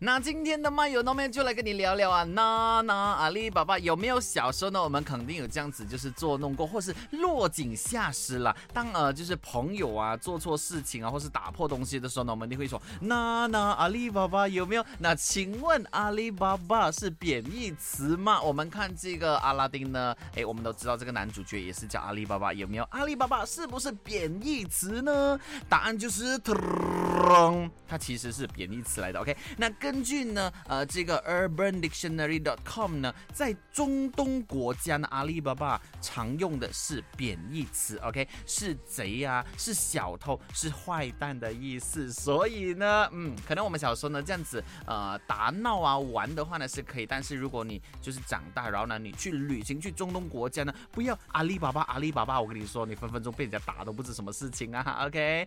那今天的漫游那边就来跟你聊聊啊，娜娜阿里巴巴有没有小时候呢？我们肯定有这样子，就是捉弄过，或是落井下石了。当呃就是朋友啊做错事情啊，或是打破东西的时候呢，我们一定会说娜娜阿里巴巴有没有？那请问阿里巴巴是贬义词吗？我们看这个阿拉丁呢，哎，我们都知道这个男主角也是叫阿里巴巴，有没有？阿里巴巴是不是贬义词呢？答案就是，它其实是贬义词来的。OK，那跟根据呢，呃，这个 UrbanDictionary.com 呢，在中东国家呢，阿里巴巴常用的是贬义词，OK，是贼呀，是小偷，是坏蛋的意思。所以呢，嗯，可能我们小时候呢这样子，呃，打闹啊玩的话呢是可以，但是如果你就是长大，然后呢你去旅行去中东国家呢，不要阿里巴巴，阿里巴巴，我跟你说，你分分钟被人家打都不知什么事情啊，OK。